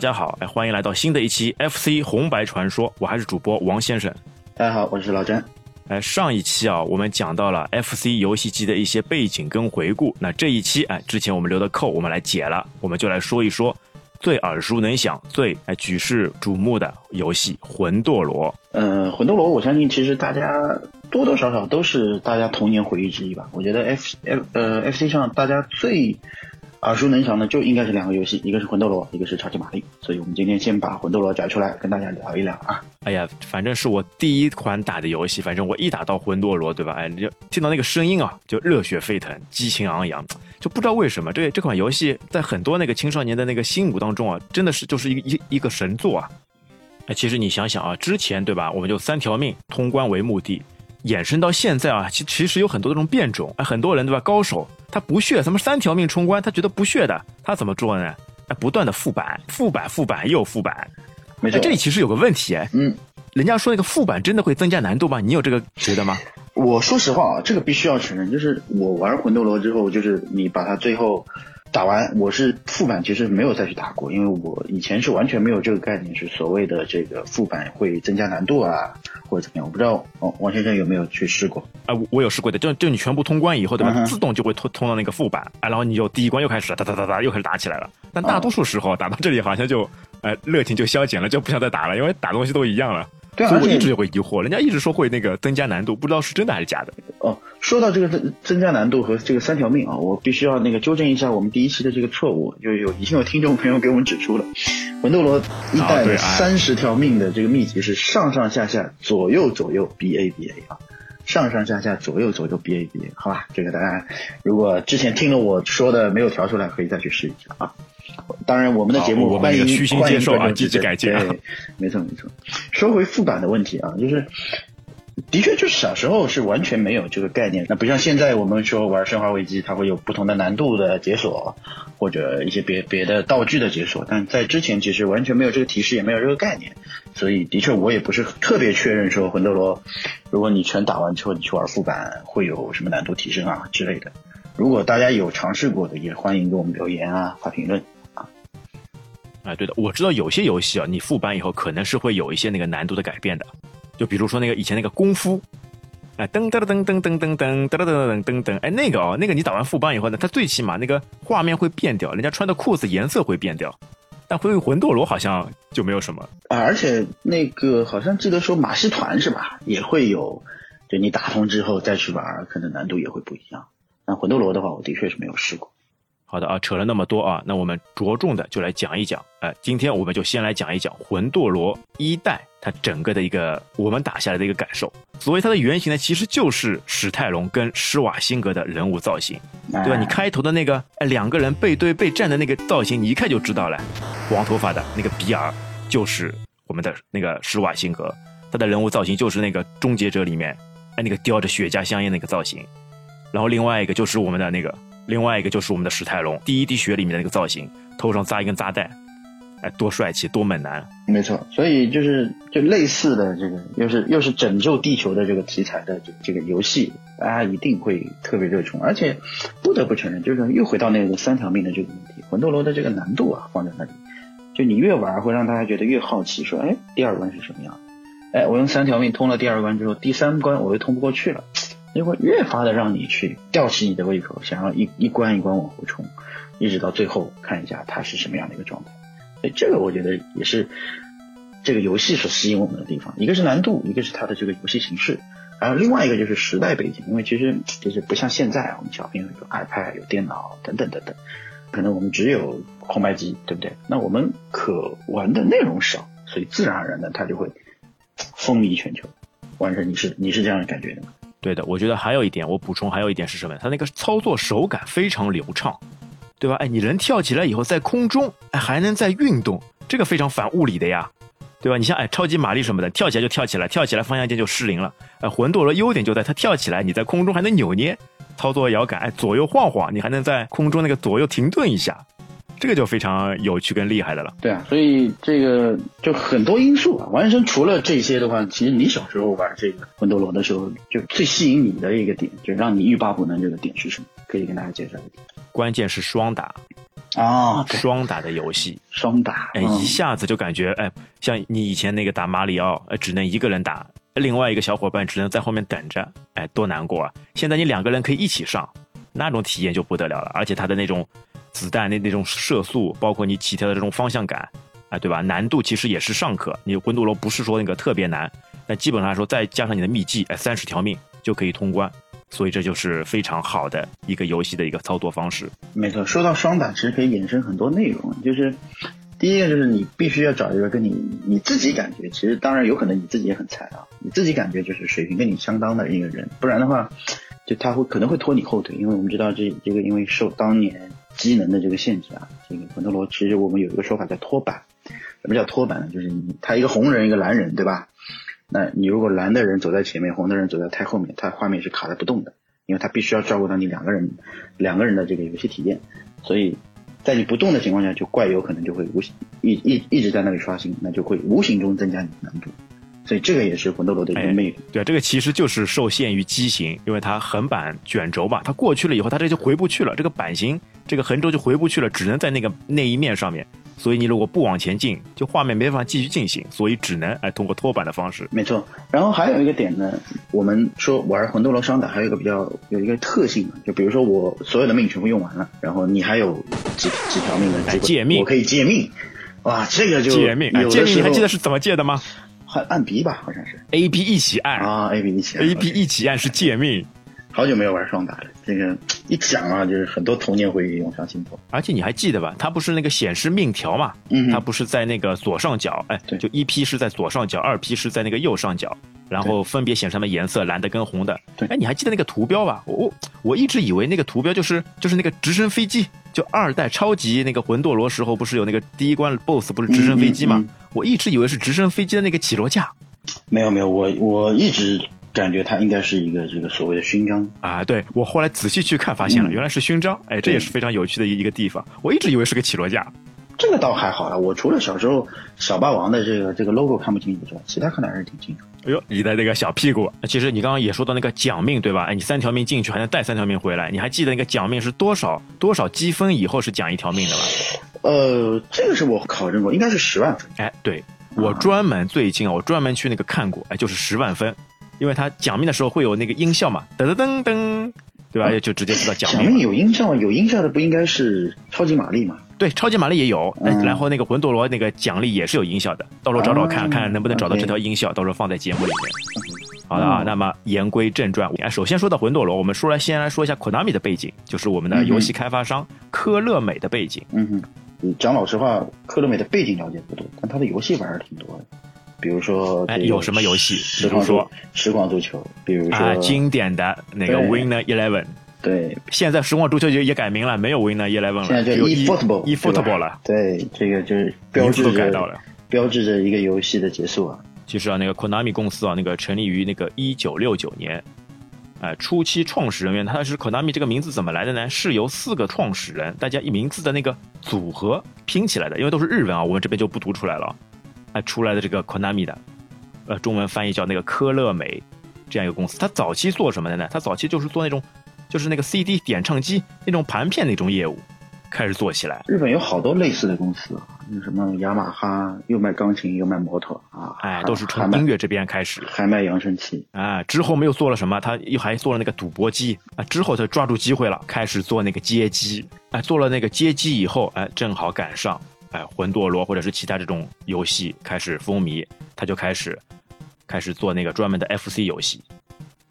大家好，哎，欢迎来到新的一期 FC 红白传说，我还是主播王先生。大家好，我是老詹。哎，上一期啊，我们讲到了 FC 游戏机的一些背景跟回顾。那这一期，哎，之前我们留的扣，我们来解了，我们就来说一说最耳熟能详、最哎举世瞩目的游戏《魂斗罗》。嗯，《魂斗罗》，我相信其实大家多多少少都是大家童年回忆之一吧。我觉得 F F 呃 FC 上大家最耳熟能详的就应该是两个游戏，一个是魂斗罗，一个是超级玛丽。所以我们今天先把魂斗罗摘出来跟大家聊一聊啊。哎呀，反正是我第一款打的游戏，反正我一打到魂斗罗，对吧？哎，就听到那个声音啊，就热血沸腾，激情昂扬，就不知道为什么这这款游戏在很多那个青少年的那个心目当中啊，真的是就是一一一个神作啊。哎，其实你想想啊，之前对吧，我们就三条命通关为目的。衍生到现在啊，其其实有很多这种变种，哎，很多人对吧？高手他不屑，什么三条命冲关，他觉得不屑的，他怎么做呢？哎，不断的复版，复版，复版又复版。没错，这里其实有个问题，哎，嗯，人家说那个复版真的会增加难度吗？你有这个觉得吗？我说实话啊，这个必须要承认，就是我玩魂斗罗之后，就是你把它最后。打完我是副板，其实没有再去打过，因为我以前是完全没有这个概念，是所谓的这个副板会增加难度啊，或者怎么样，我不知道王王先生有没有去试过啊？我有试过的，就就你全部通关以后，对吧？自动就会通通到那个副板啊，然后你就第一关又开始哒哒哒哒又开始打起来了。但大多数时候打到这里好像就，呃，热情就消减了，就不想再打了，因为打东西都一样了。对，啊所以我一直就会疑惑，人家一直说会那个增加难度，不知道是真的还是假的。哦，说到这个增增加难度和这个三条命啊，我必须要那个纠正一下我们第一期的这个错误，就有已经有听众朋友给我们指出了，魂斗罗一代三十条命的这个秘籍是上上下下左右左右 B A B A 啊，上上下下左右左右 B A B A，好吧，这个大家如果之前听了我说的没有调出来，可以再去试一下啊。当然，我们的节目欢迎欢迎啊，积极改进。对，没错没错。说回副版的问题啊，就是的确，就是小时候是完全没有这个概念。那不像现在，我们说玩《生化危机》，它会有不同的难度的解锁，或者一些别别的道具的解锁。但在之前，其实完全没有这个提示，也没有这个概念。所以，的确，我也不是特别确认说魂斗罗，如果你全打完之后，你去玩副版会有什么难度提升啊之类的。如果大家有尝试过的，也欢迎给我们留言啊，发评论啊。哎，对的，我知道有些游戏啊，你复版以后可能是会有一些那个难度的改变的，就比如说那个以前那个功夫，哎，噔噔噔噔噔噔噔噔噔噔噔噔，哎，那个哦，那个你打完副版以后呢，它最起码那个画面会变掉，人家穿的裤子颜色会变掉，但回魂斗罗好像就没有什么啊，而且那个好像记得说马戏团是吧，也会有，就你打通之后再去玩，可能难度也会不一样。那魂斗罗的话，我的确是没有试过。好的啊，扯了那么多啊，那我们着重的就来讲一讲。哎，今天我们就先来讲一讲魂斗罗一代它整个的一个我们打下来的一个感受。所谓它的原型呢，其实就是史泰龙跟施瓦辛格的人物造型，对吧？你开头的那个哎两个人背对背站的那个造型，你一看就知道了，黄头发的那个比尔就是我们的那个施瓦辛格，他的人物造型就是那个终结者里面哎那个叼着雪茄香烟那个造型，然后另外一个就是我们的那个。另外一个就是我们的史泰龙，第一滴血里面的那个造型，头上扎一根扎带，哎，多帅气，多猛男。没错，所以就是就类似的这个，又是又是拯救地球的这个题材的这这个游戏，大家一定会特别热衷。而且不得不承认，就是又回到那个三条命的这个问题，魂斗罗的这个难度啊放在那里，就你越玩会让大家觉得越好奇，说哎，第二关是什么样？哎，我用三条命通了第二关之后，第三关我又通不过去了。就会越发的让你去吊起你的胃口，想要一一关一关往后冲，一直到最后看一下它是什么样的一个状态。所以这个我觉得也是这个游戏所吸引我们的地方，一个是难度，一个是它的这个游戏形式，还有另外一个就是时代背景。因为其实就是不像现在我们小朋友有 iPad、有电脑等等等等，可能我们只有空白机，对不对？那我们可玩的内容少，所以自然而然的它就会风靡全球。完成，你是你是这样感觉的吗？对的，我觉得还有一点，我补充还有一点是什么？它那个操作手感非常流畅，对吧？哎，你人跳起来以后在空中，哎，还能在运动，这个非常反物理的呀，对吧？你像哎，超级玛丽什么的，跳起来就跳起来，跳起来方向键就失灵了。哎，魂斗罗优点就在它跳起来，你在空中还能扭捏，操作摇杆，哎，左右晃晃，你还能在空中那个左右停顿一下。这个就非常有趣跟厉害的了。对啊，所以这个就很多因素啊。王医生除了这些的话，其实你小时候玩这个魂斗罗的时候，就最吸引你的一个点，就让你欲罢不能这个点是什么？可以跟大家介绍一下。关键是双打，啊，对双打的游戏，双打，哎，嗯一下子就感觉哎，像你以前那个打马里奥，呃，只能一个人打，另外一个小伙伴只能在后面等着，哎，多难过啊！现在你两个人可以一起上，那种体验就不得了了，而且它的那种子弹那那种射速，包括你起跳的这种方向感，哎，对吧？难度其实也是尚可，你魂斗罗不是说那个特别难，那基本上来说再加上你的秘技，哎，三十条命就可以通关，所以这就是非常好的一个游戏的一个操作方式。没错，说到双打，其实可以衍生很多内容，就是第一个就是你必须要找一个跟你你自己感觉，其实当然有可能你自己也很菜啊，你自己感觉就是水平跟你相当的一个人，不然的话，就他会可能会拖你后腿，因为我们知道这这个因为受当年机能的这个限制啊，这个魂斗罗其实我们有一个说法叫拖板，什么叫拖板呢？就是你他一个红人一个蓝人，对吧？那你如果蓝的人走在前面，红的人走在太后面，他画面是卡在不动的，因为他必须要照顾到你两个人两个人的这个游戏体验，所以在你不动的情况下，就怪有可能就会无形一一一直在那里刷新，那就会无形中增加你的难度，所以这个也是魂斗罗的一个魅力。对，这个其实就是受限于机型，因为它横版卷轴吧，它过去了以后，它这就回不去了，这个版型这个横轴就回不去了，只能在那个那一面上面。所以你如果不往前进，就画面没办法继续进行，所以只能哎通过拖板的方式。没错，然后还有一个点呢，我们说玩魂斗罗双打还有一个比较有一个特性嘛，就比如说我所有的命全部用完了，然后你还有几几条命的哎借命我可以借命，哇，这个就借命，借命你还记得是怎么借的吗按按 B 吧，好像是？A B 一起按啊，A B 一起按，A B 一起按是借命。好久没有玩双打了，这个一讲啊，就是很多童年回忆涌上心头。而且你还记得吧？它不是那个显示命条嘛？嗯它不是在那个左上角，哎，对就一批是在左上角，二批是在那个右上角，然后分别显示它们颜色，蓝的跟红的。对哎，你还记得那个图标吧？我我我一直以为那个图标就是就是那个直升飞机，就二代超级那个魂斗罗时候不是有那个第一关 BOSS 不是直升飞机嘛？嗯嗯我一直以为是直升飞机的那个起落架没有没有，我我一直感觉它应该是一个这个所谓的勋章。啊！对我后来仔细去看，发现了、嗯原来是勋章，哎，这也是非常有趣的一一个地方。我一直以为是个起落架。这个倒还好了，我除了小时候小霸王的这个这个 logo 看不清楚之外，其他看的还是挺清楚。哎呦，你的那个小屁股，其实你刚刚也说到那个奖命对吧？哎，你三条命进去还能带三条命回来，你还记得那个奖命是多少多少积分以后是奖一条命的吗？呃，这个是我考证过，应该是十万分。哎，对我专门最近啊，我专门去那个看过，哎，就是十万分，因为它讲命的时候会有那个音效嘛，噔噔噔噔，对吧？就直接知道奖奖命命。有音效，有音效的不应该是超级玛丽吗？对，超级玛丽也有，然后那个魂斗罗那个奖励也是有音效的，到时候找找看哦看能不能找到这条音效，到时候放在节目里面。好的啊，嗯那么言归正传，哎，首先说到魂斗罗，我们说来先来说一下 Konami 的背景，就是我们的游戏开发商科乐美的背景。嗯哼，嗯讲老实话，科乐美的背景了解不多，但他的游戏玩的挺多的。比如说，这个哎有什么游戏比如说足实况足球，比如说、啊，经典的那个 Winner Eleven，对，现在时光足球也也改名了，没有 Winner Eleven 了，现在 e football e football 了，对，这个就是标志都改到了。标志着一个游戏的结束啊。其实啊，那个 Konami 公司啊，那个成立于那个一九六九年，哎、初期创始人员他是 Konami 这个名字怎么来的呢？是由四个创始人大家一名字的那个组合拼起来的，因为都是日文啊，我们这边就不读出来了。哎、出来的这个 Konami 的，呃，中文翻译叫那个科乐美这样一个公司。它早期做什么的呢？它早期就是做那种，就是那个 CD 点唱机那种盘片那种业务，开始做起来。日本有好多类似的公司啊，有什么雅马哈，又卖钢琴又卖摩托啊，哎，都是从音乐这边开始。还卖扬声器。啊，之后没有做了什么，他又还做了那个赌博机啊，之后他抓住机会了，开始做那个街机，哎，做了那个街机以后，哎，正好赶上，哎，魂斗罗或者是其他这种游戏开始风靡，他就开始开始做那个专门的 FC 游戏。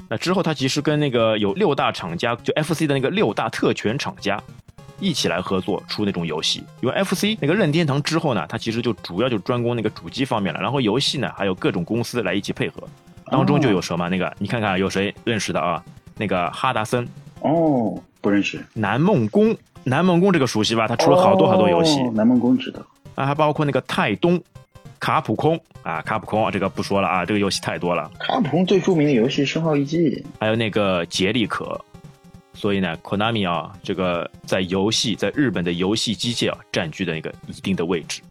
那之后，他其实跟那个有六大厂家，就 FC 的那个六大特权厂家一起来合作出那种游戏。因为 FC 那个任天堂之后呢，它其实就主要就专攻那个主机方面了，然后游戏呢还有各种公司来一起配合，当中就有什么那个你看看有谁认识的啊？那个哈达森、哦，不认识。南梦宫、南梦宫这个熟悉吧？它出了好多好多游戏哦南梦宫知道。啊，还包括那个泰东、卡普空啊，卡普空啊这个不说了啊，这个游戏太多了。卡普空最著名的游戏《生化危机》。还有那个杰利可。所以呢，Konami 啊，这个在游戏在日本的游戏机界啊，占据的一个一定的位置。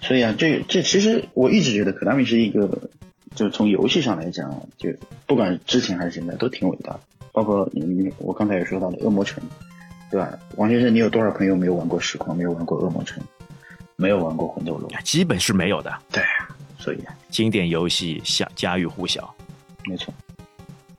所以啊，这这其实我一直觉得 Konami 是一个，就是从游戏上来讲，就不管之前还是现在都挺伟大的。包括你你我刚才也说到了《恶魔城》，对吧？王先生，你有多少朋友没有玩过实况，没有玩过恶魔城，没有玩过魂斗罗？基本是没有的。对啊，所以经典游戏家家喻户晓。没错。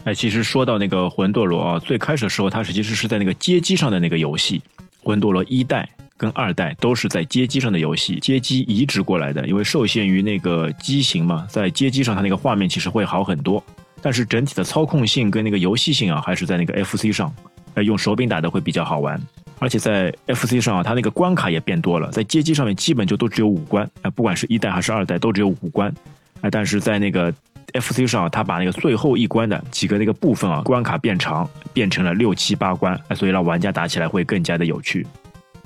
哎，其实说到那个魂斗罗啊，最开始的时候，它实际是是在那个街机上的那个游戏，魂斗罗一代跟二代都是在街机上的游戏，街机移植过来的，因为受限于那个机型嘛，在街机上它那个画面其实会好很多，但是整体的操控性跟那个游戏性啊，还是在那个 FC 上，呃，用手柄打的会比较好玩，而且在 FC 上啊，它那个关卡也变多了，在街机上面基本就都只有五关，啊，不管是一代还是二代都只有五关，啊，但是在那个 FC 上啊，它把那个最后一关的几个那个部分啊，关卡变长，变成了六七八关，所以让玩家打起来会更加的有趣。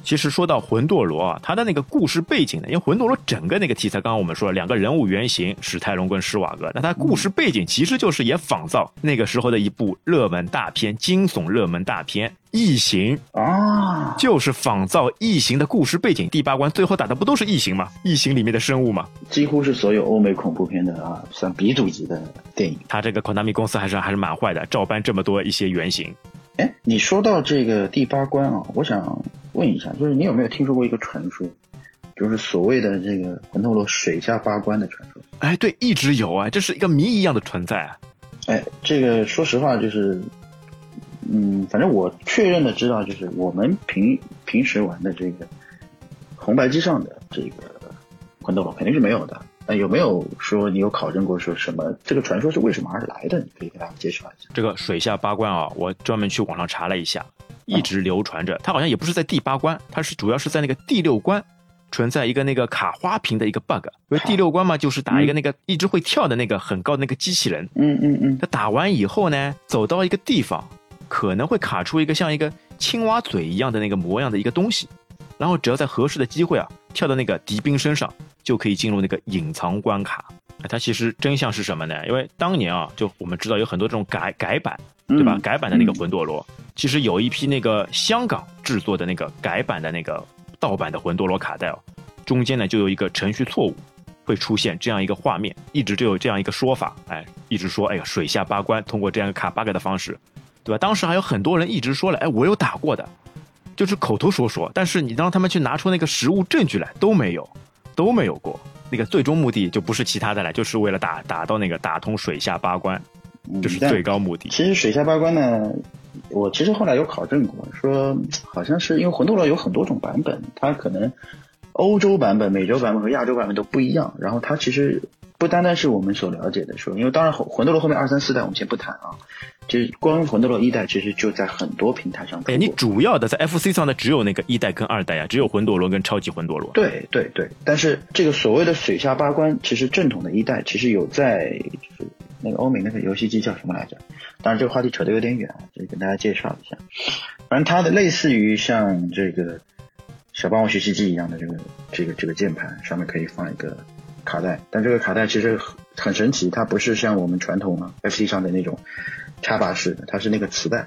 其实说到魂斗罗啊，它的那个故事背景呢，因为魂斗罗整个那个题材，刚刚我们说了两个人物原型史泰龙跟施瓦格，那它故事背景其实就是也仿造那个时候的一部热门大片，惊悚热门大片《异形》啊，就是仿造《异形》的故事背景。第八关最后打的不都是异形吗？异形里面的生物吗？几乎是所有欧美恐怖片的啊，算鼻祖级的电影。它这个 Konami 公司还是还是蛮坏的，照搬这么多一些原型。哎，你说到这个第八关啊，我想问一下，就是你有没有听说过一个传说，就是所谓的这个魂斗罗水下八关的传说？哎，对，一直有啊，这是一个谜一样的存在啊。哎，这个说实话就是，嗯，反正我确认的知道，就是我们平平时玩的这个红白机上的这个魂斗罗肯定是没有的。呃，有没有说你有考证过说什么这个传说是为什么而来的？你可以给大家介绍一下。这个水下八关啊，我专门去网上查了一下，一直流传着。它好像也不是在第八关，它是主要是在那个第六关存在一个那个卡花瓶的一个 bug。因为第六关嘛，就是打一个那个一直会跳的那个很高的那个机器人。嗯嗯嗯。它打完以后呢，走到一个地方，可能会卡出一个像一个青蛙嘴一样的那个模样的一个东西，然后只要在合适的机会啊，跳到那个敌兵身上。就可以进入那个隐藏关卡。它其实真相是什么呢？因为当年啊，就我们知道有很多这种改改版，对吧？改版的那个魂斗罗，其实有一批那个香港制作的那个改版的那个盗版的魂斗罗卡带哦，中间呢就有一个程序错误，会出现这样一个画面，一直就有这样一个说法，哎，一直说哎呀水下八关通过这样一个卡 bug 的方式，对吧？当时还有很多人一直说了，哎，我有打过的，就是口头说说，但是你让他们去拿出那个实物证据来都没有。都没有过，那个最终目的就不是其他的了，就是为了打打到那个打通水下八关，就是最高目的。其实水下八关呢，我其实后来有考证过，说好像是因为魂斗罗有很多种版本，它可能欧洲版本、美洲版本和亚洲版本都不一样，然后它其实。不单单是我们所了解的说，因为当然魂魂斗罗后面二三四代我们先不谈啊，就是光魂斗罗一代其实就在很多平台上。哎，你主要的在 FC 上的只有那个一代跟二代呀，只有魂斗罗跟超级魂斗罗。对对对，但是这个所谓的水下八关，其实正统的一代其实有在就是那个欧美那个游戏机叫什么来着？当然这个话题扯得有点远，就跟大家介绍一下。反正它的类似于像这个小霸王学习机一样的这个这个这个键盘上面可以放一个。卡带，但这个卡带其实很神奇，它不是像我们传统啊 FC 上的那种插拔式的，它是那个磁带。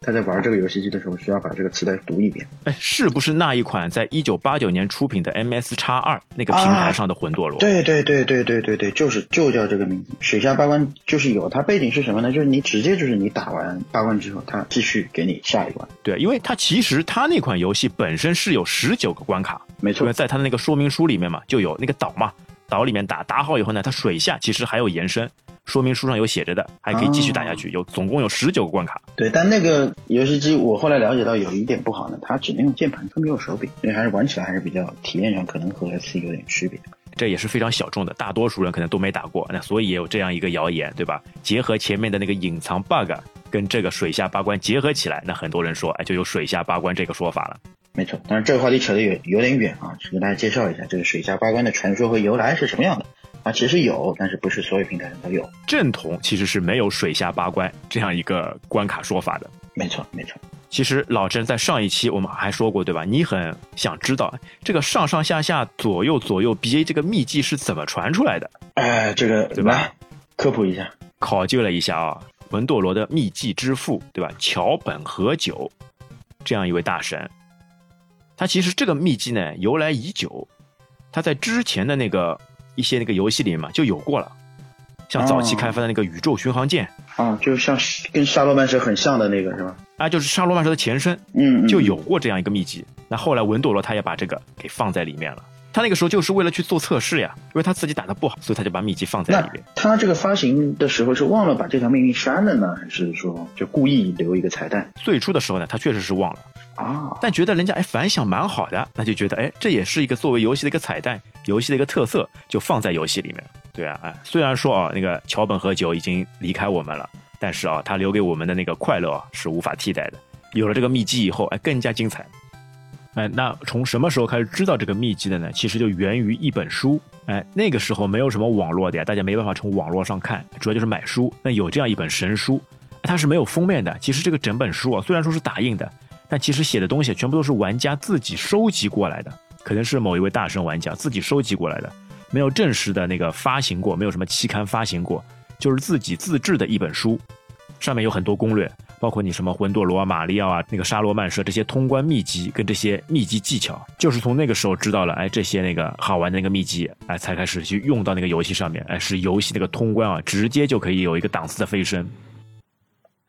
他在玩这个游戏机的时候，需要把这个磁带读一遍。哎，是不是那一款在一九八九年出品的 MS 叉二那个平台上的魂斗罗？对对对对对对对，就是就叫这个名字。水下八关就是有，它背景是什么呢？就是你直接就是你打完八关之后，它继续给你下一关。对，因为它其实它那款游戏本身是有十九个关卡，没错，因为在它的那个说明书里面嘛，就有那个岛嘛。岛里面打打好以后呢，它水下其实还有延伸，说明书上有写着的，还可以继续打下去，有总共有十九个关卡。对，但那个游戏机我后来了解到有一点不好呢，它只能用键盘，它没有手柄，所以还是玩起来还是比较体验上可能和 FC 有点区别。这也是非常小众的，大多数人可能都没打过，那所以也有这样一个谣言，对吧？结合前面的那个隐藏 bug 跟这个水下八关结合起来，那很多人说，哎，就有水下八关这个说法了。没错，但是这个话题扯得有有点远啊，只跟大家介绍一下这个水下八关的传说和由来是什么样的啊。其实有，但是不是所有平台上都有。正统其实是没有水下八关这样一个关卡说法的。没错，没错。其实老郑在上一期我们还说过，对吧？你很想知道这个上上下下左右左右 BA 这个秘籍是怎么传出来的？哎，这个对吧？科普一下，考究了一下啊，文斗罗的秘籍之父，对吧？桥本和久这样一位大神。它其实这个秘籍呢由来已久，它在之前的那个一些那个游戏里面嘛就有过了，像早期开发的那个宇宙巡航舰啊，就像跟沙罗曼蛇很像的那个是吧？啊，就是沙罗曼蛇的前身，嗯，就有过这样一个秘籍。那后来文朵罗他也把这个给放在里面了。他那个时候就是为了去做测试呀，因为他自己打的不好，所以他就把秘籍放在里面。他这个发行的时候是忘了把这条命令删了呢，还是说就故意留一个彩蛋？最初的时候呢，他确实是忘了啊，但觉得人家哎反响蛮好的，那就觉得哎这也是一个作为游戏的一个彩蛋，游戏的一个特色，就放在游戏里面。对啊，哎，虽然说啊那个桥本和久已经离开我们了，但是啊他留给我们的那个快乐是无法替代的。有了这个秘籍以后，哎更加精彩。哎，那从什么时候开始知道这个秘籍的呢？其实就源于一本书。哎，那个时候没有什么网络的呀，大家没办法从网络上看，主要就是买书。那有这样一本神书，它是没有封面的。其实这个整本书啊，虽然说是打印的，但其实写的东西全部都是玩家自己收集过来的，可能是某一位大神玩家自己收集过来的，没有正式的那个发行过，没有什么期刊发行过，就是自己自制的一本书，上面有很多攻略。包括你什么魂斗罗、马里奥啊，那个沙罗曼蛇这些通关秘籍跟这些秘籍技巧，就是从那个时候知道了，哎，这些那个好玩的那个秘籍，哎，才开始去用到那个游戏上面，哎，是游戏那个通关啊，直接就可以有一个档次的飞升。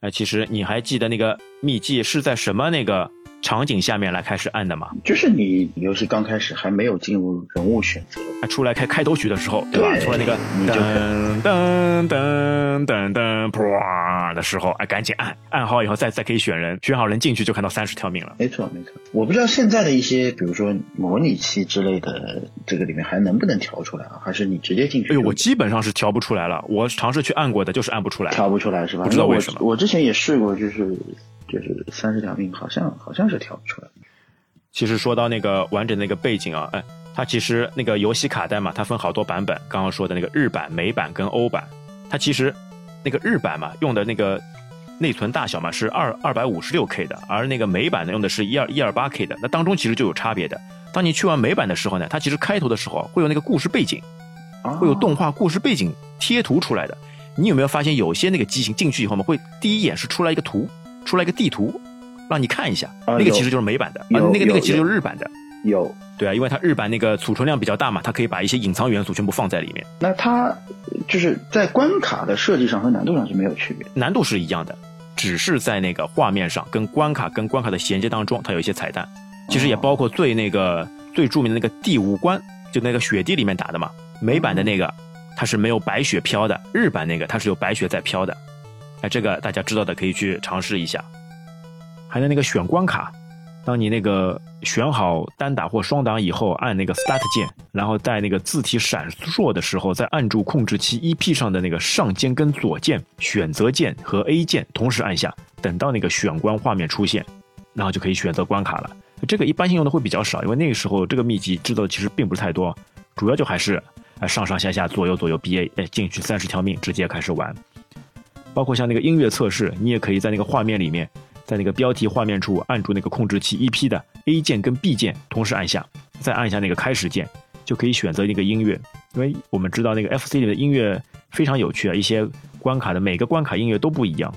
哎，其实你还记得那个秘籍是在什么那个？场景下面来开始按的嘛，就是你游戏刚开始还没有进入人物选择，出来开开头曲的时候，对吧？出来那个噔噔噔噔噔噗的时候，哎，赶紧按按好以后再再可以选人，选好人进去就看到三十条命了。没错没错，我不知道现在的一些，比如说模拟器之类的，这个里面还能不能调出来啊？还是你直接进去？哎呦，我基本上是调不出来了，我尝试去按过的，就是按不出来，调不出来是吧？不知道为什么。我之前也试过，就是。就是三十条命，好像好像是调不出来。其实说到那个完整的那个背景啊，哎，它其实那个游戏卡带嘛，它分好多版本。刚刚说的那个日版、美版跟欧版，它其实那个日版嘛，用的那个内存大小嘛是二二百五十六 K 的，而那个美版呢用的是一二一二八 K 的。那当中其实就有差别的。当你去完美版的时候呢，它其实开头的时候会有那个故事背景，会有动画故事背景贴图出来的。你有没有发现有些那个机型进去以后嘛，会第一眼是出来一个图？出来一个地图，让你看一下，那个其实就是美版的，啊，那个那个其实就是日版的。有，对啊，因为它日版那个储存量比较大嘛，它可以把一些隐藏元素全部放在里面。那它就是在关卡的设计上和难度上是没有区别，难度是一样的，只是在那个画面上跟关卡跟关卡的衔接当中，它有一些彩蛋。其实也包括最那个最著名的那个第五关，就那个雪地里面打的嘛。美版的那个它是没有白雪飘的，日版那个它是有白雪在飘的。哎，这个大家知道的可以去尝试一下。还有那个选关卡，当你那个选好单打或双打以后，按那个 Start 键，然后在那个字体闪烁的时候，再按住控制器 EP 上的那个上键跟左键选择键和 A 键同时按下，等到那个选关画面出现，然后就可以选择关卡了。这个一般性用的会比较少，因为那个时候这个秘籍制造的其实并不是太多，主要就还是上上下下左右左右 BA 哎进去三十条命直接开始玩。包括像那个音乐测试，你也可以在那个画面里面，在那个标题画面处按住那个控制器 EP 的 A 键跟 B 键同时按下，再按一下那个开始键，就可以选择那个音乐。因为我们知道那个 FC 里的音乐非常有趣啊，一些关卡的每个关卡音乐都不一样。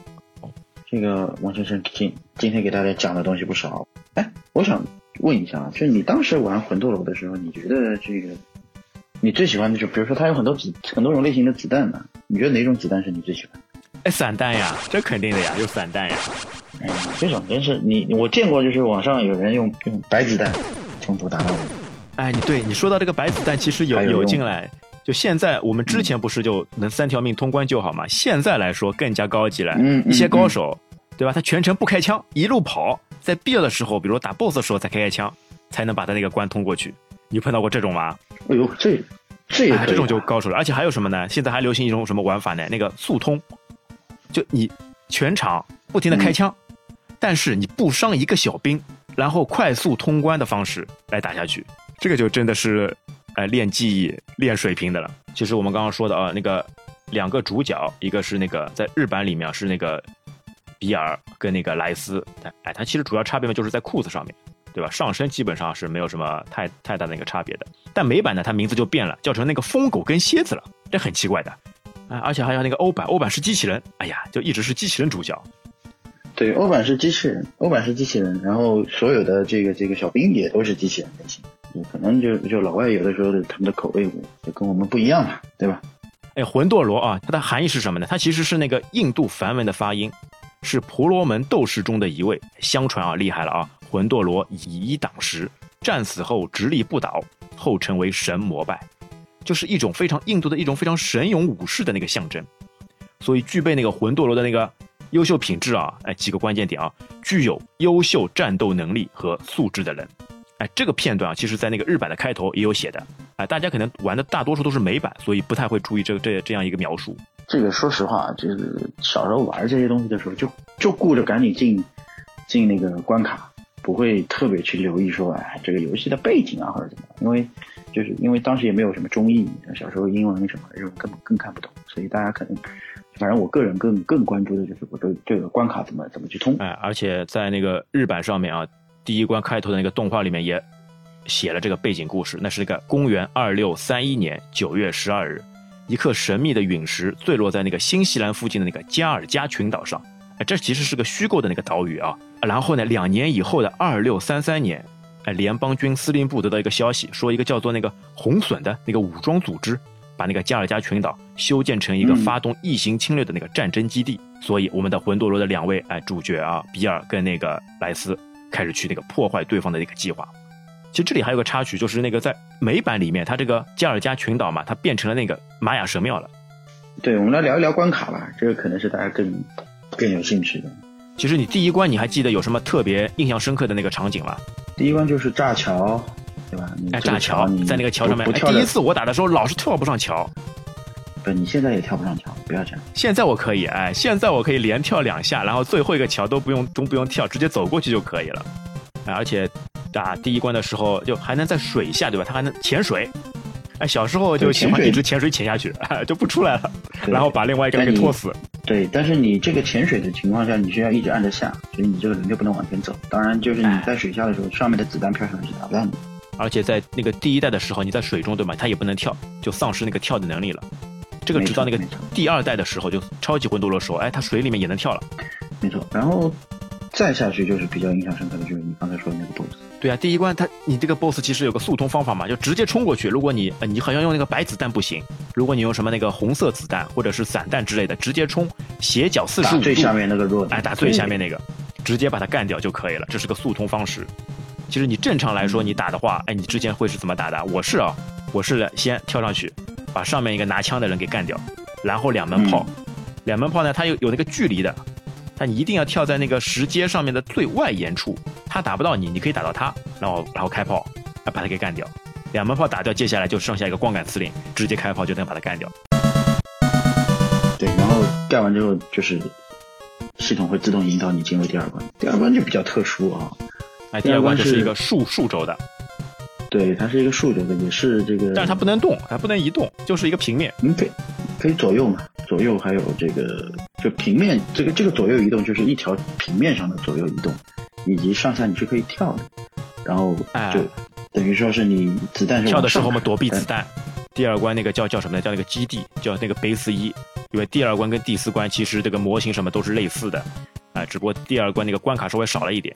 这个王先生今今天给大家讲的东西不少。哎，我想问一下啊，就是你当时玩魂斗罗的时候，你觉得这个你最喜欢的就比如说它有很多子很多种类型的子弹呢？你觉得哪种子弹是你最喜欢？哎，散弹呀，这肯定的呀，有散弹呀。哎，这种真是你我见过，就是网上有人用用白子弹冲突打到我。哎，你对你说到这个白子弹，其实有有进来。就现在，我们之前不是就能三条命通关就好嘛？现在来说更加高级了。嗯。一些高手，对吧？他全程不开枪，一路跑，在必要的时候，比如打 BOSS 的时候才开开枪，才能把他那个关通过去。你碰到过这种吗？哎呦，这这也这种就高手了。而且还有什么呢？现在还流行一种什么玩法呢？那个速通。就你全场不停的开枪，但是你不伤一个小兵，然后快速通关的方式来打下去，这个就真的是，哎，练技艺、练水平的了。其实我们刚刚说的啊，那个两个主角，一个是那个在日版里面是那个比尔跟那个莱斯，哎，它其实主要差别呢就是在裤子上面，对吧？上身基本上是没有什么太太大的一个差别的。但美版呢，它名字就变了，叫成那个疯狗跟蝎子了，这很奇怪的。啊，而且还有那个欧版，欧版是机器人，哎呀，就一直是机器人主角。对，欧版是机器人，欧版是机器人，然后所有的这个这个小兵也都是机器人类型。可能就就老外有的时候他们的口味就跟我们不一样嘛，对吧？哎，魂斗罗啊，它的含义是什么呢？它其实是那个印度梵文的发音，是婆罗门斗士中的一位。相传啊，厉害了啊！魂斗罗以一挡十，战死后直立不倒，后成为神膜拜，就是一种非常印度的一种非常神勇武士的那个象征。所以具备那个魂斗罗的那个优秀品质啊，哎，几个关键点啊，具有优秀战斗能力和素质的人。哎，这个片段啊，其实在那个日版的开头也有写的。哎，大家可能玩的大多数都是美版，所以不太会注意这这这样一个描述。这个说实话，就是小时候玩这些东西的时候，就就顾着赶紧进进那个关卡，不会特别去留意说，哎，这个游戏的背景啊或者怎么，因为就是因为当时也没有什么中译，小时候英文什么这种根本更看不懂，所以大家可能，反正我个人更更关注的就是我的这个关卡怎么怎么去通。哎，而且在那个日版上面啊。第一关开头的那个动画里面也写了这个背景故事，那是一个公元二六三一年九月十二日，一颗神秘的陨石坠落在那个新西兰附近的那个加尔加群岛上。哎，这其实是个虚构的那个岛屿啊。然后呢，两年以后的二六三三年，哎，联邦军司令部得到一个消息，说一个叫做那个红隼的那个武装组织，把那个加尔加群岛修建成一个发动异形侵略的那个战争基地。所以，我们的魂斗罗的两位哎主角啊，比尔跟那个莱斯。开始去那个破坏对方的那个计划。其实这里还有个插曲，就是那个在美版里面，它这个加尔加群岛嘛，它变成了那个玛雅神庙了。对，我们来聊一聊关卡吧，这个可能是大家更更有兴趣的。其实你第一关你还记得有什么特别印象深刻的那个场景吗？第一关就是炸桥，对吧？哎，炸桥，在那个桥上面。第一次我打的时候老是跳不上桥。不，你现在也跳不上桥，不要这样。现在我可以，哎，现在我可以连跳两下，然后最后一个桥都不用都不用跳，直接走过去就可以了。而且打第一关的时候就还能在水下，对吧？它还能潜水。哎，小时候就喜欢一直潜水潜下去，就不出来了，然后把另外一个人给拖死。对，但是你这个潜水的情况下，你需要一直按着下，所以你这个人就不能往前走。当然，就是你在水下的时候，上面的子弹飘上来是打不到你。而且在那个第一代的时候，你在水中，对吗？它也不能跳，就丧失那个跳的能力了。这个直到那个第二代的时候，就超级魂斗罗时候，哎，它水里面也能跳了。没错，然后再下去就是比较印象深刻的，就是你刚才说的那个 BOSS。对啊，第一关它你这个 BOSS 其实有个速通方法嘛，就直接冲过去。如果你呃你好像用那个白子弹不行，如果你用什么那个红色子弹或者是散弹之类的，直接冲斜角四十五度，最下面那个弱，哎，打最下面那个，直接把它干掉就可以了。这是个速通方式。其实你正常来说你打的话，哎，你之前会是怎么打的？我是啊，我是先跳上去，把上面一个拿枪的人给干掉。然后两门炮，两门炮呢，它有有那个距离的，但你一定要跳在那个石阶上面的最外沿处，他打不到你，你可以打到他，然后然后开炮，啊把他给干掉。两门炮打掉，接下来就剩下一个光杆司令，直接开炮就能把他干掉。对，然后干完之后就是系统会自动引导你进入第二关，第二关就比较特殊啊，哎，第二关就是一个竖竖轴的。对，它是一个竖轴的，也是这个，但是它不能动，它不能移动，就是一个平面。嗯，可以，可以左右嘛，左右还有这个，就平面，这个这个左右移动就是一条平面上的左右移动，以及上下你是可以跳的，然后就等于说是你子弹跳的时候嘛躲避子弹。第二关那个叫叫什么呢？叫那个基地，叫那个 base 一，因为第二关跟第四关其实这个模型什么都是类似的，啊，只不过第二关那个关卡稍微少了一点，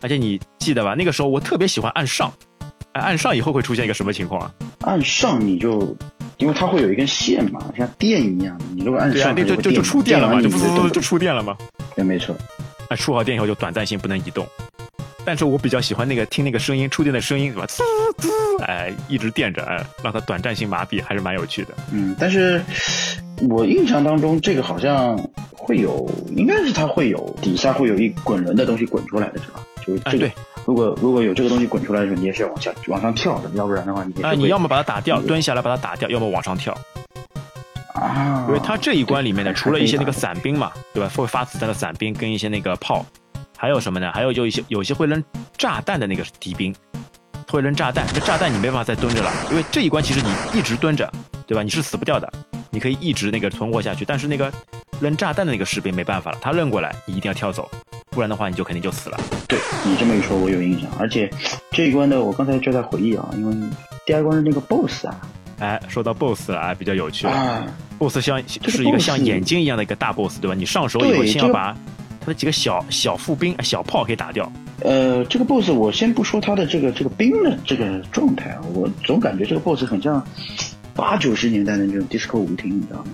而且你记得吧？那个时候我特别喜欢按上。按上以后会出现一个什么情况啊？按上你就，因为它会有一根线嘛，像电一样。你如果按上，就就就触电了嘛，就就就触电了嘛。对，没错。哎，触好电以后就短暂性不能移动。但是我比较喜欢那个听那个声音，触电的声音，是吧？滋滋，哎，一直电着，哎，让它短暂性麻痹，还是蛮有趣的。嗯，但是我印象当中，这个好像会有，应该是它会有底下会有一滚轮的东西滚出来的，是吧？就是这个。如果如果有这个东西滚出来的时候，你也是要往下往上跳的，要不然的话你啊，你要么把它打掉，蹲下来把它打掉，要么往上跳啊。因为它这一关里面呢，除了一些那个伞兵嘛，对吧？会发子弹的伞兵跟一些那个炮，还有什么呢？还有就一些有些会扔炸弹的那个敌兵，会扔炸弹。这炸弹你没办法再蹲着了，因为这一关其实你一直蹲着，对吧？你是死不掉的，你可以一直那个存活下去。但是那个扔炸弹的那个士兵没办法了，他扔过来，你一定要跳走。不然的话，你就肯定就死了。对你这么一说，我有印象。而且 这一关呢，我刚才就在回忆啊，因为第二关是那个 BOSS 啊。哎，说到 BOSS 了，比较有趣啊。BOSS 像是一个像眼睛一样的一个大 BOSS，对吧？你上手以后先要把他的几个小小副兵、小炮给打掉。呃，这个 BOSS 我先不说他的这个这个兵的这个状态啊，我总感觉这个 BOSS 很像八九十年代的那种 disco 舞厅，你知道吗？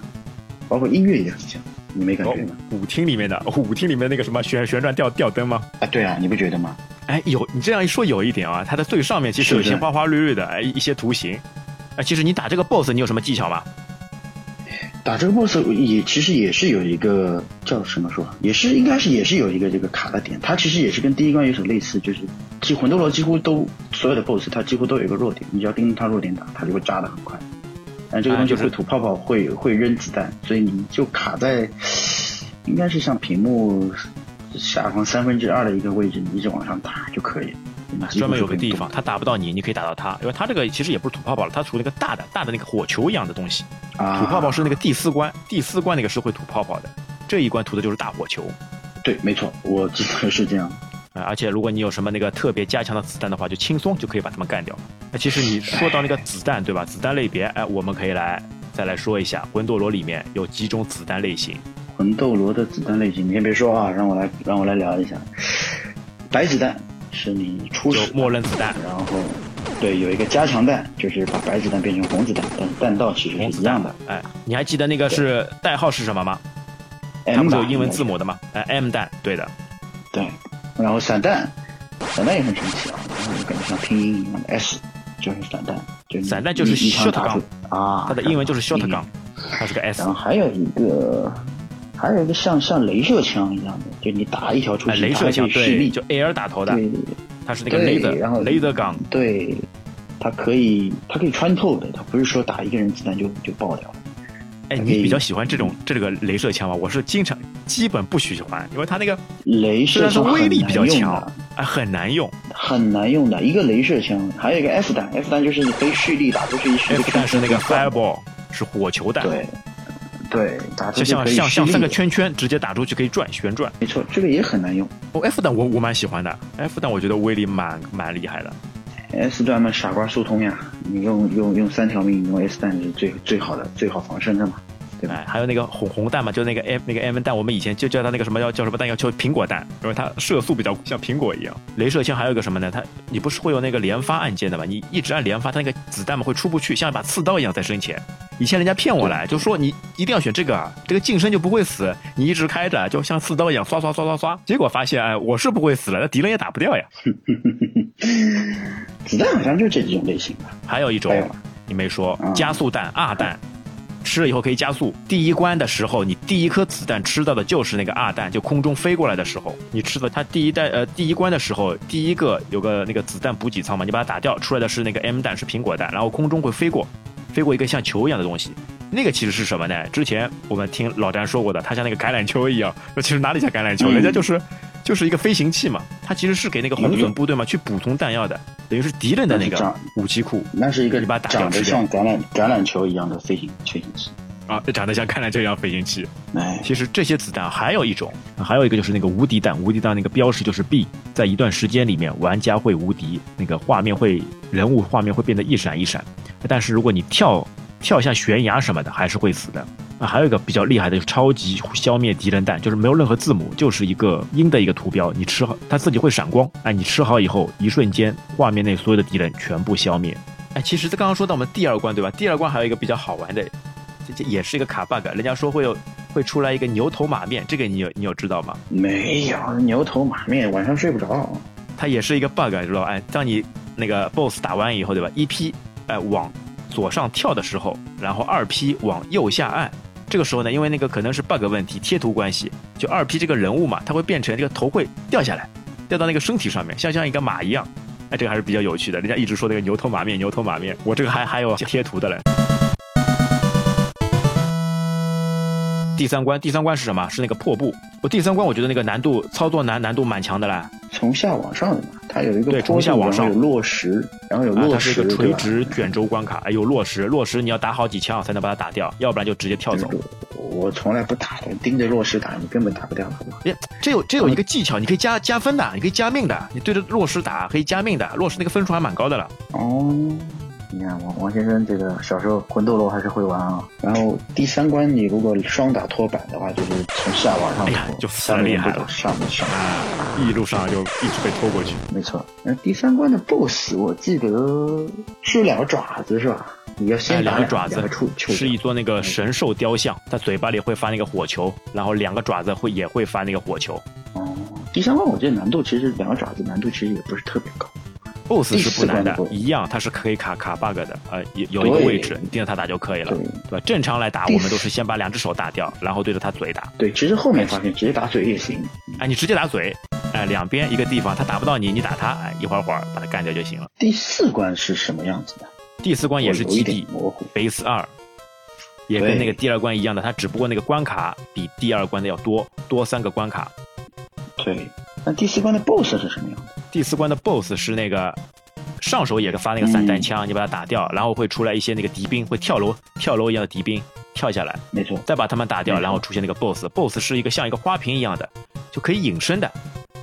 包括音乐也很像。你没感觉吗？舞厅里面的舞厅里面那个什么旋旋转吊吊灯吗？啊，对啊，你不觉得吗？哎，有你这样一说有一点啊，它的最上面其实有一些花花绿绿的哎一些图形。哎，其实你打这个 BOSS 你有什么技巧吗？打这个 BOSS 也其实也是有一个叫什么说，也是应该是也是有一个这个卡的点。它其实也是跟第一关有所类似，就是其魂斗罗几乎都所有的 BOSS 它几乎都有一个弱点，你只要盯着它弱点打，它就会扎的很快。但这个东西会吐泡泡，会会扔子弹，所以你就卡在应该是像屏幕下方三分之二的一个位置，你一直往上打就可以。专门有个地方，他打不到你，你可以打到他，因为他这个其实也不是吐泡泡了，他吐那个大的大的那个火球一样的东西。啊，吐泡泡是那个第四关，第四关那个是会吐泡泡的，这一关吐的就是大火球。对，没错，我记得是这样。啊，而且如果你有什么那个特别加强的子弹的话，就轻松就可以把他们干掉。那其实你说到那个子弹，对吧？子弹类别，哎，我们可以来再来说一下，魂斗罗里面有几种子弹类型。魂斗罗的子弹类型，你先别说啊，让我来让我来聊一下。白子弹。是你初始默认子弹，然后对有一个加强弹，就是把白子弹变成红子弹，但弹道其实是一样的。哎，你还记得那个是代号是什么吗？M 有英文字母的吗？哎，M 弹，对的。对，然后散弹，散弹也很神奇啊，然后感觉像拼音一样的 S，就是散弹，就散弹就是 shotgun 啊，它的英文就是 shotgun，它是个 S。然后还有一个。还有一个像像镭射枪一样的，就你打一条出去，镭射枪对，就 AR 打头的，对，它是那个 laser，然后 laser gun，对，它可以它可以穿透的，它不是说打一个人子弹就就爆掉。哎，你比较喜欢这种这个镭射枪吗？我是经常基本不喜欢，因为它那个镭射枪威力比较强，哎，很难用，很难用的一个镭射枪，还有一个 F 弹，F 弹就是你可以蓄力打出去一 F 弹是那个 fireball，是火球弹，对。对，打就像像像三个圈圈，直接打出去可以转旋转。没错，这个也很难用。哦，F 弹我我蛮喜欢的，F 弹我觉得威力蛮蛮厉害的。S 弹嘛，傻瓜速通呀，你用用用三条命，用 S 弹是最最好的，最好防身的嘛。哎，还有那个红红弹嘛，就那个 M 那个 M 弹，我们以前就叫它那个什么叫叫什么弹？叫苹果弹，因为它射速比较像苹果一样。镭射枪还有一个什么呢？它你不是会有那个连发按键的吗？你一直按连发，它那个子弹嘛会出不去，像一把刺刀一样在身前。以前人家骗我来，就说你一定要选这个，这个近身就不会死。你一直开着，就像刺刀一样刷刷刷刷刷。结果发现，哎，我是不会死了，那敌人也打不掉呀。子弹好像就这几种类型吧。还有一种，你没说，加速弹二弹。吃了以后可以加速。第一关的时候，你第一颗子弹吃到的就是那个二弹，就空中飞过来的时候，你吃的它第一弹呃第一关的时候，第一个有个那个子弹补给仓嘛，你把它打掉，出来的是那个 M 弹，是苹果弹，然后空中会飞过，飞过一个像球一样的东西。那个其实是什么呢？之前我们听老詹说过的，它像那个橄榄球一样。那其实哪里像橄榄球？人家就是。就是一个飞行器嘛，它其实是给那个红损部队嘛去补充弹药的，等于是敌人的那个武器库。那是一个你把它打掉，长得像橄榄橄榄球一样的飞行飞行器啊，长得像橄榄球一样飞行器。哎，其实这些子弹还有一种，还有一个就是那个无敌弹，无敌弹那个标识就是 B，在一段时间里面玩家会无敌，那个画面会人物画面会变得一闪一闪，但是如果你跳跳下悬崖什么的，还是会死的。啊，还有一个比较厉害的超级消灭敌人弹，就是没有任何字母，就是一个鹰的一个图标。你吃好，它自己会闪光。哎，你吃好以后，一瞬间画面内所有的敌人全部消灭。哎，其实这刚刚说到我们第二关对吧？第二关还有一个比较好玩的，这这也是一个卡 bug。人家说会有会出来一个牛头马面，这个你有你有知道吗？没有牛头马面，晚上睡不着。它也是一个 bug，知道吧？哎，当你那个 boss 打完以后对吧？一批哎往左上跳的时候，然后二 P 往右下按。这个时候呢，因为那个可能是 bug 问题，贴图关系，就二 P 这个人物嘛，它会变成这个头会掉下来，掉到那个身体上面，像像一个马一样。哎，这个还是比较有趣的。人家一直说那个牛头马面，牛头马面，我这个还还有贴图的嘞。第三关，第三关是什么？是那个破布。我第三关我觉得那个难度操作难难度蛮强的啦。从下往上的嘛，它有一个对，从下往上有落石，然后有落石，它是一个垂直卷轴关卡，哎，有落石，落石你要打好几枪才能把它打掉，要不然就直接跳走。我从来不打的，盯着落石打，你根本打不掉，好吗？哎，这有这有一个技巧，你可以加加分的，你可以加命的，你对着落石打可以加命的，落石那个分数还蛮高的了。哦。你看王王先生这个小时候魂斗罗还是会玩啊。然后第三关你如果双打拖板的话，就是从下往上拖，就很厉害了。上面上，一路上就一直被拖过去。没错。那第三关的 BOSS 我记得是两个爪子是吧？你要先两个爪子是一座那个神兽雕像，它嘴巴里会发那个火球，然后两个爪子会也会发那个火球。哦，第三关我觉得难度其实两个爪子难度其实也不是特别高。BOSS 是不难的，一样，它是可以卡卡 bug 的，呃，有有一个位置，你盯着它打就可以了，对吧？正常来打，我们都是先把两只手打掉，然后对着它嘴打。对，其实后面发现直接打嘴也行。哎，你直接打嘴，哎，两边一个地方，它打不到你，你打它，哎，一会儿会儿把它干掉就行了。第四关是什么样子的？第四关也是基地模糊，base 二，也跟那个第二关一样的，它只不过那个关卡比第二关的要多多三个关卡。对，那第四关的 BOSS 是什么样的？第四关的 BOSS 是那个。上手也是发那个散弹枪，你把它打掉，然后会出来一些那个敌兵，会跳楼跳楼一样的敌兵跳下来，没错，再把他们打掉，然后出现那个 boss，boss 是一个像一个花瓶一样的，就可以隐身的，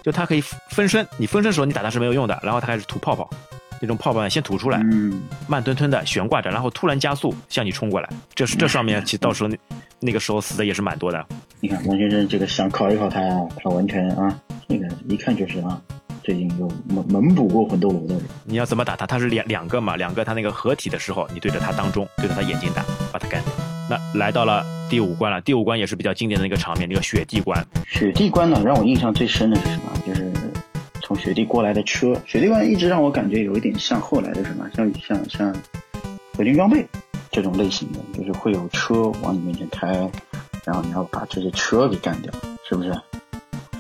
就它可以分身，你分身时候你打它是没有用的，然后它开始吐泡泡，那种泡泡先吐出来，嗯，慢吞吞的悬挂着，然后突然加速向你冲过来，这是这上面其实到时候那那个时候死的也是蛮多的。你看王先生这个想考一考他啊，他完全啊，那个一看就是啊。最近有猛猛补过魂斗罗的人，你要怎么打他？他是两两个嘛，两个他那个合体的时候，你对着他当中，对着他眼睛打，把他干掉。那来到了第五关了，第五关也是比较经典的那个场面，那个雪地关。雪地关呢，让我印象最深的是什么？就是从雪地过来的车。雪地关一直让我感觉有一点像后来的什么，像像像合金装备这种类型的，就是会有车往你面前开，然后你要把这些车给干掉，是不是？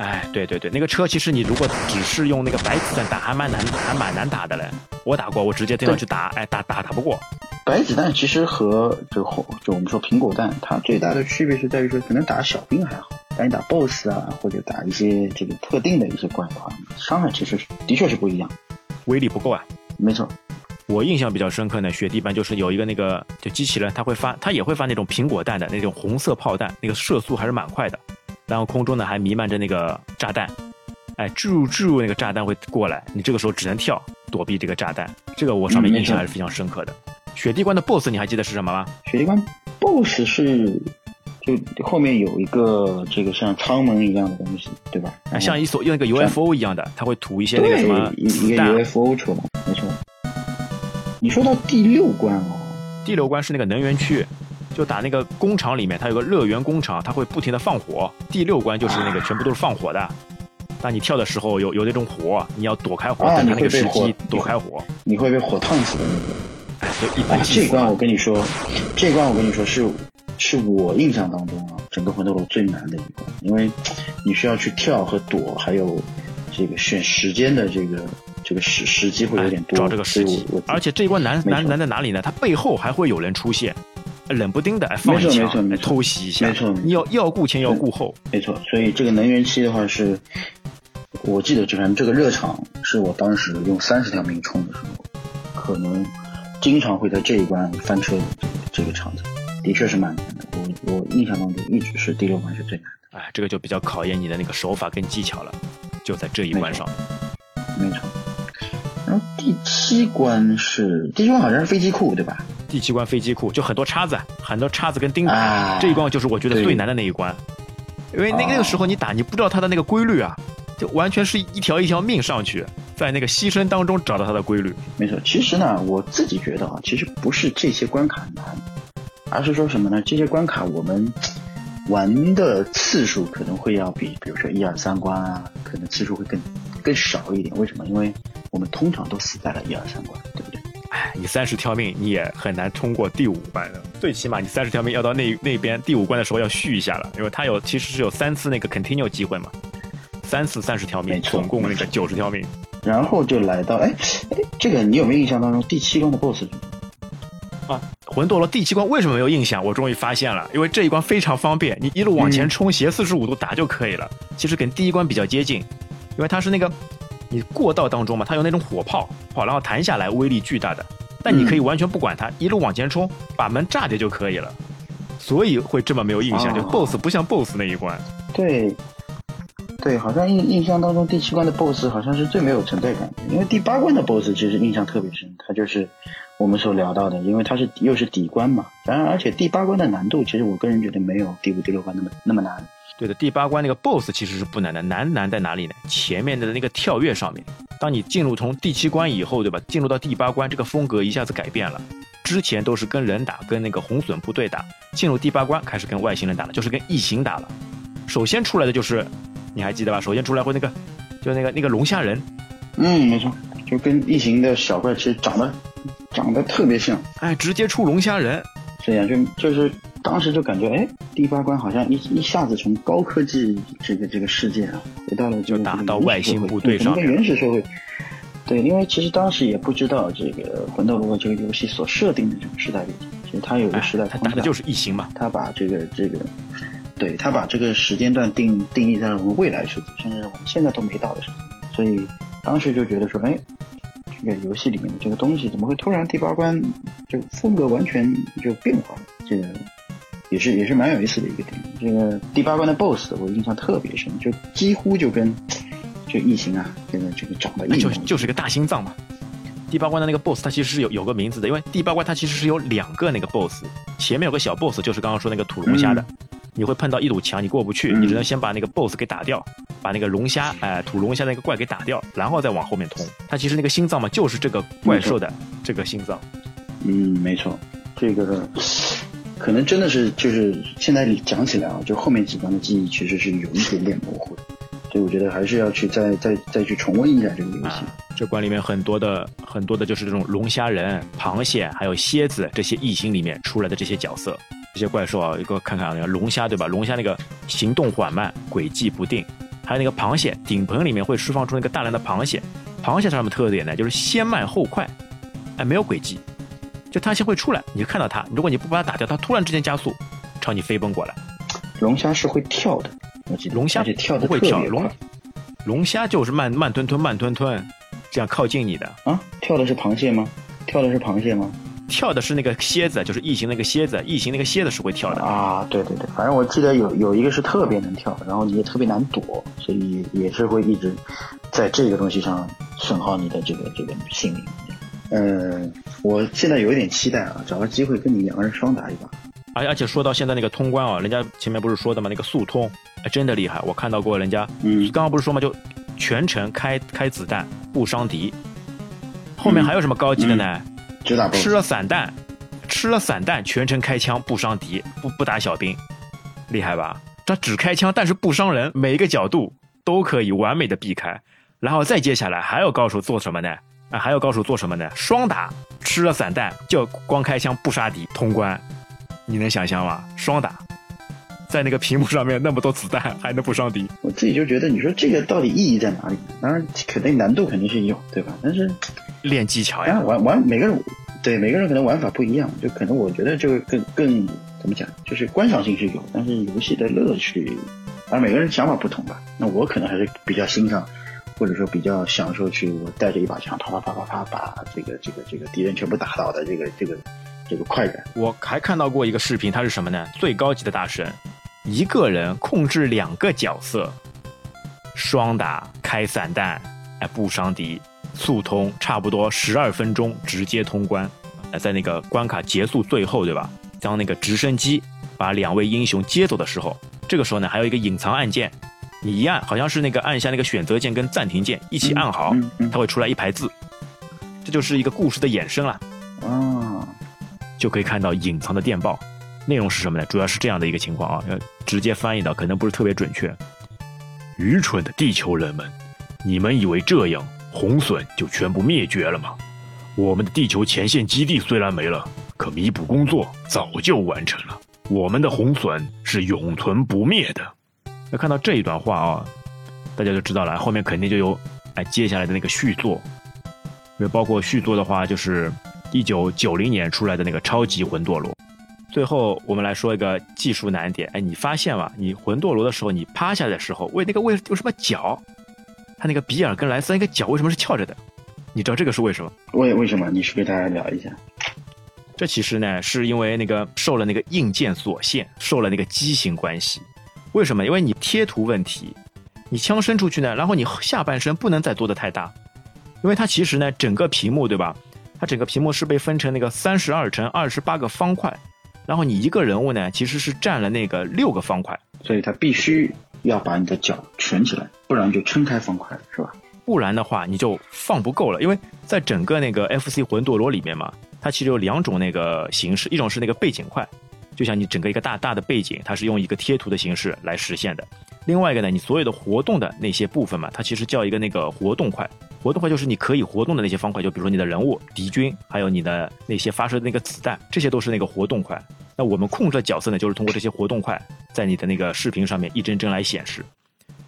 哎，对对对，那个车其实你如果只是用那个白子弹打，还蛮难，还蛮难打的嘞。我打过，我直接这样去打，哎，打打打不过。白子弹其实和这个就我们说苹果弹，它最大的区别是在于说，可能打小兵还好，但你打 BOSS 啊，或者打一些这个特定的一些怪的话，伤害其实的确是不一样，威力不够啊。没错，我印象比较深刻呢雪地班就是有一个那个就机器人，它会发，它也会发那种苹果弹的那种红色炮弹，那个射速还是蛮快的。然后空中呢还弥漫着那个炸弹，哎，住住那个炸弹会过来，你这个时候只能跳躲避这个炸弹。这个我上面印象还是非常深刻的。雪地关的 BOSS 你还记得是什么吗？雪地关 BOSS 是就后面有一个这个像舱门一样的东西，对吧？像一所用一个 UFO 一样的，它会吐一些那个什么一个 UFO 出来，没错。你说到第六关哦，第六关是那个能源区。就打那个工厂里面，它有个乐园工厂，它会不停的放火。第六关就是那个全部都是放火的。当你跳的时候，有有那种火，你要躲开火，等那个时机躲开火。你会被火烫死的那个。哎，就一般。这关我跟你说，这关我跟你说是是我印象当中啊，整个魂斗罗最难的一关，因为你需要去跳和躲，还有这个选时间的这个这个时时机会有点多。找这个时机。而且这一关难难难在哪里呢？它背后还会有人出现。冷不丁的放一枪，偷袭一下，没错，你要要顾前要顾后，没错。所以这个能源期的话是，我记得就反这个热场是我当时用三十条命冲的时候，可能经常会在这一关翻车的这个场子，的确是蛮难的。我我印象当中一直是第六关是最难的。哎，这个就比较考验你的那个手法跟技巧了，就在这一关上。没错。然后第七关是第七关好像是飞机库对吧？第七关飞机库就很多叉子，很多叉子跟钉子，这一关就是我觉得最难的那一关，因为那那个时候你打你不知道它的那个规律啊，就完全是一条一条命上去，在那个牺牲当中找到它的规律。没错，其实呢，我自己觉得啊，其实不是这些关卡难，而是说什么呢？这些关卡我们玩的次数可能会要比，比如说一二三关啊，可能次数会更更少一点。为什么？因为我们通常都死在了一二三关？你三十条命，你也很难通过第五关的。最起码你三十条命要到那那边第五关的时候要续一下了，因为它有其实是有三次那个 continue 机会嘛，三次三十条命，总共那个九十条命。然后就来到哎哎，这个你有没有印象当中第七关的 boss？啊，魂斗罗第七关为什么没有印象？我终于发现了，因为这一关非常方便，你一路往前冲，斜四十五度打就可以了。其实跟第一关比较接近，因为它是那个你过道当中嘛，它有那种火炮，好，然后弹下来威力巨大的。但你可以完全不管它，一路往前冲，把门炸掉就可以了。所以会这么没有印象，就 BOSS 不像 BOSS 那一关。对，对，好像印印象当中第七关的 BOSS 好像是最没有存在感的，因为第八关的 BOSS 其实印象特别深，它就是我们所聊到的，因为它是又是底关嘛。然而，而且第八关的难度，其实我个人觉得没有第五、第六关那么那么难。对的，第八关那个 BOSS 其实是不难的，难难在哪里呢？前面的那个跳跃上面。当你进入从第七关以后，对吧？进入到第八关，这个风格一下子改变了，之前都是跟人打，跟那个红隼部队打，进入第八关开始跟外星人打了，就是跟异形打了。首先出来的就是，你还记得吧？首先出来会那个，就那个那个龙虾人。嗯，没错，就跟异形的小怪其实长得长得特别像。哎，直接出龙虾人，这样就就是当时就感觉，哎，第八关好像一一下子从高科技这个这个世界啊，回到了就打到外星部队上，跟原始社会。对，因为其实当时也不知道这个《魂斗罗》这个游戏所设定的这个时代背景，其实它有个时代它的就是异形嘛。它把这个这个，对，它把这个时间段定定义在了我们未来世界，甚至我们现在都没到的时候，所以当时就觉得说，哎，这个游戏里面的这个东西怎么会突然第八关就风格完全就变化了？这个也是也是蛮有意思的一个点。这个第八关的 BOSS 我印象特别深，就几乎就跟。就异形啊，这个这个长得就就是个大心脏嘛。第八关的那个 boss，它其实是有有个名字的，因为第八关它其实是有两个那个 boss，前面有个小 boss，就是刚刚说那个土龙虾的，你会碰到一堵墙，你过不去，你只能先把那个 boss 给打掉，把那个龙虾哎土龙虾那个怪给打掉，然后再往后面通。它其实那个心脏嘛，就是这个怪兽的这个心脏。嗯，没错，这个可能真的是就是现在讲起来啊，就后面几关的记忆其实是有一点点模糊的。所以我觉得还是要去再再再去重温一下这个游戏。这关里面很多的很多的就是这种龙虾人、螃蟹还有蝎子这些异形里面出来的这些角色，这些怪兽啊，一个看看啊，那个龙虾对吧？龙虾那个行动缓慢、轨迹不定，还有那个螃蟹，顶棚里面会释放出那个大量的螃蟹。螃蟹它什么特点呢？就是先慢后快，哎，没有轨迹，就它先会出来，你就看到它，如果你不把它打掉，它突然之间加速朝你飞奔过来。龙虾是会跳的。龙虾不会跳，龙龙虾就是慢慢吞吞慢吞吞，这样靠近你的啊？跳的是螃蟹吗？跳的是螃蟹吗？跳的是那个蝎子，就是异形那个蝎子，异形那个蝎子是会跳的啊！对对对，反正我记得有有一个是特别能跳，然后你也特别难躲，所以也是会一直在这个东西上损耗你的这个这个性命。嗯，我现在有一点期待啊，找个机会跟你两个人双打一把。而而且说到现在那个通关啊，人家前面不是说的吗？那个速通，哎，真的厉害！我看到过人家，嗯，刚刚不是说嘛，就全程开开子弹不伤敌。后面还有什么高级的呢？吃了散弹，吃了散弹，全程开枪不伤敌，不不打小兵，厉害吧？他只开枪，但是不伤人，每一个角度都可以完美的避开。然后再接下来还有高手做什么呢？啊，还有高手做什么呢？双打，吃了散弹就光开枪不杀敌，通关。你能想象吗？双打，在那个屏幕上面那么多子弹，还能不伤敌？我自己就觉得，你说这个到底意义在哪里？当然，肯定难度肯定是有，对吧？但是练技巧呀，玩玩每个人对每个人可能玩法不一样，就可能我觉得这个更更怎么讲，就是观赏性是有，但是游戏的乐趣，而每个人想法不同吧。那我可能还是比较欣赏，或者说比较享受去我带着一把枪，啪啪啪啪啪把这个这个这个敌人全部打倒的这个这个。这个快感，我还看到过一个视频，它是什么呢？最高级的大神，一个人控制两个角色，双打开散弹，哎不伤敌，速通，差不多十二分钟直接通关。在那个关卡结束最后，对吧？当那个直升机把两位英雄接走的时候，这个时候呢，还有一个隐藏按键，你一按，好像是那个按一下那个选择键跟暂停键一起按好，它会出来一排字，这就是一个故事的衍生了。啊。就可以看到隐藏的电报，内容是什么呢？主要是这样的一个情况啊，要直接翻译的可能不是特别准确。愚蠢的地球人们，你们以为这样红隼就全部灭绝了吗？我们的地球前线基地虽然没了，可弥补工作早就完成了。我们的红隼是永存不灭的。那看到这一段话啊，大家就知道了，后面肯定就有哎接下来的那个续作，因为包括续作的话就是。一九九零年出来的那个超级魂斗罗，最后我们来说一个技术难点。哎，你发现吗？你魂斗罗的时候，你趴下的时候，为那个为为什么脚？他那个比尔跟莱斯那个脚为什么是翘着的？你知道这个是为什么？为为什么？你是给大家聊一下。这其实呢，是因为那个受了那个硬件所限，受了那个畸形关系。为什么？因为你贴图问题，你枪伸出去呢，然后你下半身不能再做的太大，因为它其实呢，整个屏幕对吧？它整个屏幕是被分成那个三十二乘二十八个方块，然后你一个人物呢，其实是占了那个六个方块，所以它必须要把你的脚蜷起来，不然就撑开方块了，是吧？不然的话你就放不够了，因为在整个那个 FC 魂斗罗里面嘛，它其实有两种那个形式，一种是那个背景块，就像你整个一个大大的背景，它是用一个贴图的形式来实现的。另外一个呢，你所有的活动的那些部分嘛，它其实叫一个那个活动块。活动块就是你可以活动的那些方块，就比如说你的人物、敌军，还有你的那些发射的那个子弹，这些都是那个活动块。那我们控制的角色呢，就是通过这些活动块，在你的那个视频上面一帧帧来显示。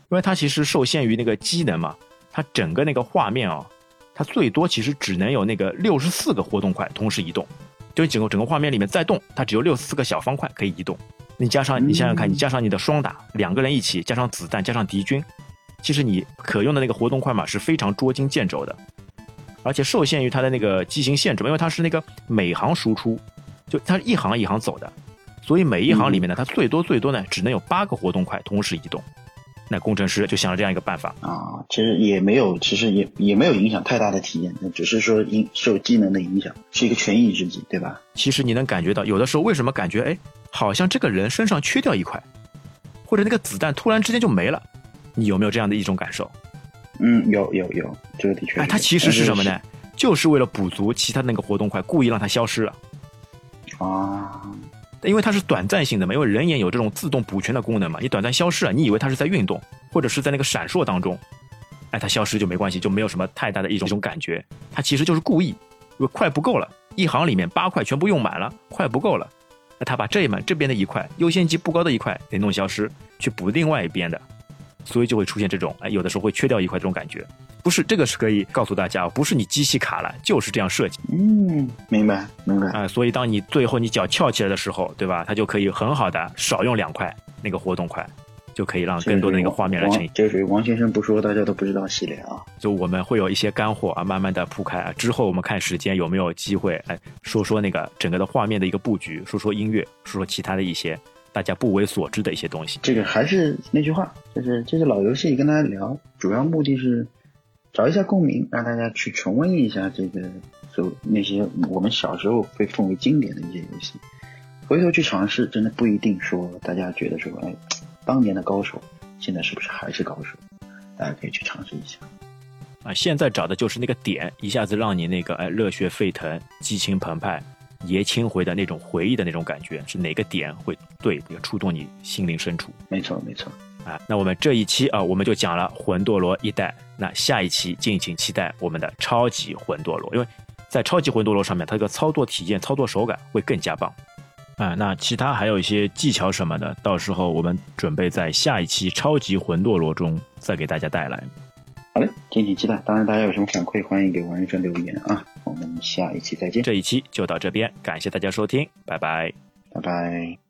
因为它其实受限于那个机能嘛，它整个那个画面啊，它最多其实只能有那个六十四个活动块同时移动，就整个整个画面里面在动，它只有六十四个小方块可以移动。你加上你想想看，你加上你的双打，两个人一起加上子弹加上敌军。其实你可用的那个活动快码是非常捉襟见肘的，而且受限于它的那个机型限制，因为它是那个每行输出，就它是一行一行走的，所以每一行里面呢，它最多最多呢只能有八个活动块同时移动。那工程师就想了这样一个办法啊，其实也没有，其实也也没有影响太大的体验，那只是说因受机能的影响，是一个权宜之计，对吧？其实你能感觉到，有的时候为什么感觉哎，好像这个人身上缺掉一块，或者那个子弹突然之间就没了。你有没有这样的一种感受？嗯，有有有，这个的确。哎，它其实是什么呢？就是为了补足其他那个活动块，故意让它消失了。啊，因为它是短暂性的嘛，因为人眼有这种自动补全的功能嘛。你短暂消失了，你以为它是在运动，或者是在那个闪烁当中，哎，它消失就没关系，就没有什么太大的一种一种感觉。它其实就是故意，因为块不够了，一行里面八块全部用满了，块不够了，那他把这一门这边的一块优先级不高的一块给弄消失，去补另外一边的。所以就会出现这种，哎，有的时候会缺掉一块这种感觉，不是这个是可以告诉大家，不是你机器卡了，就是这样设计。嗯，明白，明白。啊，所以当你最后你脚翘起来的时候，对吧？它就可以很好的少用两块那个活动块，就可以让更多的那个画面来呈现。这属于王先生不说大家都不知道系列啊。就我们会有一些干货啊，慢慢的铺开啊，之后我们看时间有没有机会，哎，说说那个整个的画面的一个布局，说说音乐，说说其他的一些。大家不为所知的一些东西，这个还是那句话，就是这是老游戏跟大家聊，主要目的是找一下共鸣，让大家去重温一下这个所那些我们小时候被奉为经典的一些游戏，回头去尝试，真的不一定说大家觉得说，哎，当年的高手现在是不是还是高手？大家可以去尝试一下。啊，现在找的就是那个点，一下子让你那个哎热血沸腾，激情澎湃。爷青回的那种回忆的那种感觉，是哪个点会对也触动你心灵深处？没错，没错啊！那我们这一期啊，我们就讲了魂斗罗一代。那下一期敬请期待我们的超级魂斗罗，因为在超级魂斗罗上面，它这个操作体验、操作手感会更加棒啊！那其他还有一些技巧什么的，到时候我们准备在下一期超级魂斗罗中再给大家带来。好嘞，敬请期待。当然，大家有什么反馈，欢迎给王医生留言啊。我们下一期再见。这一期就到这边，感谢大家收听，拜拜，拜拜。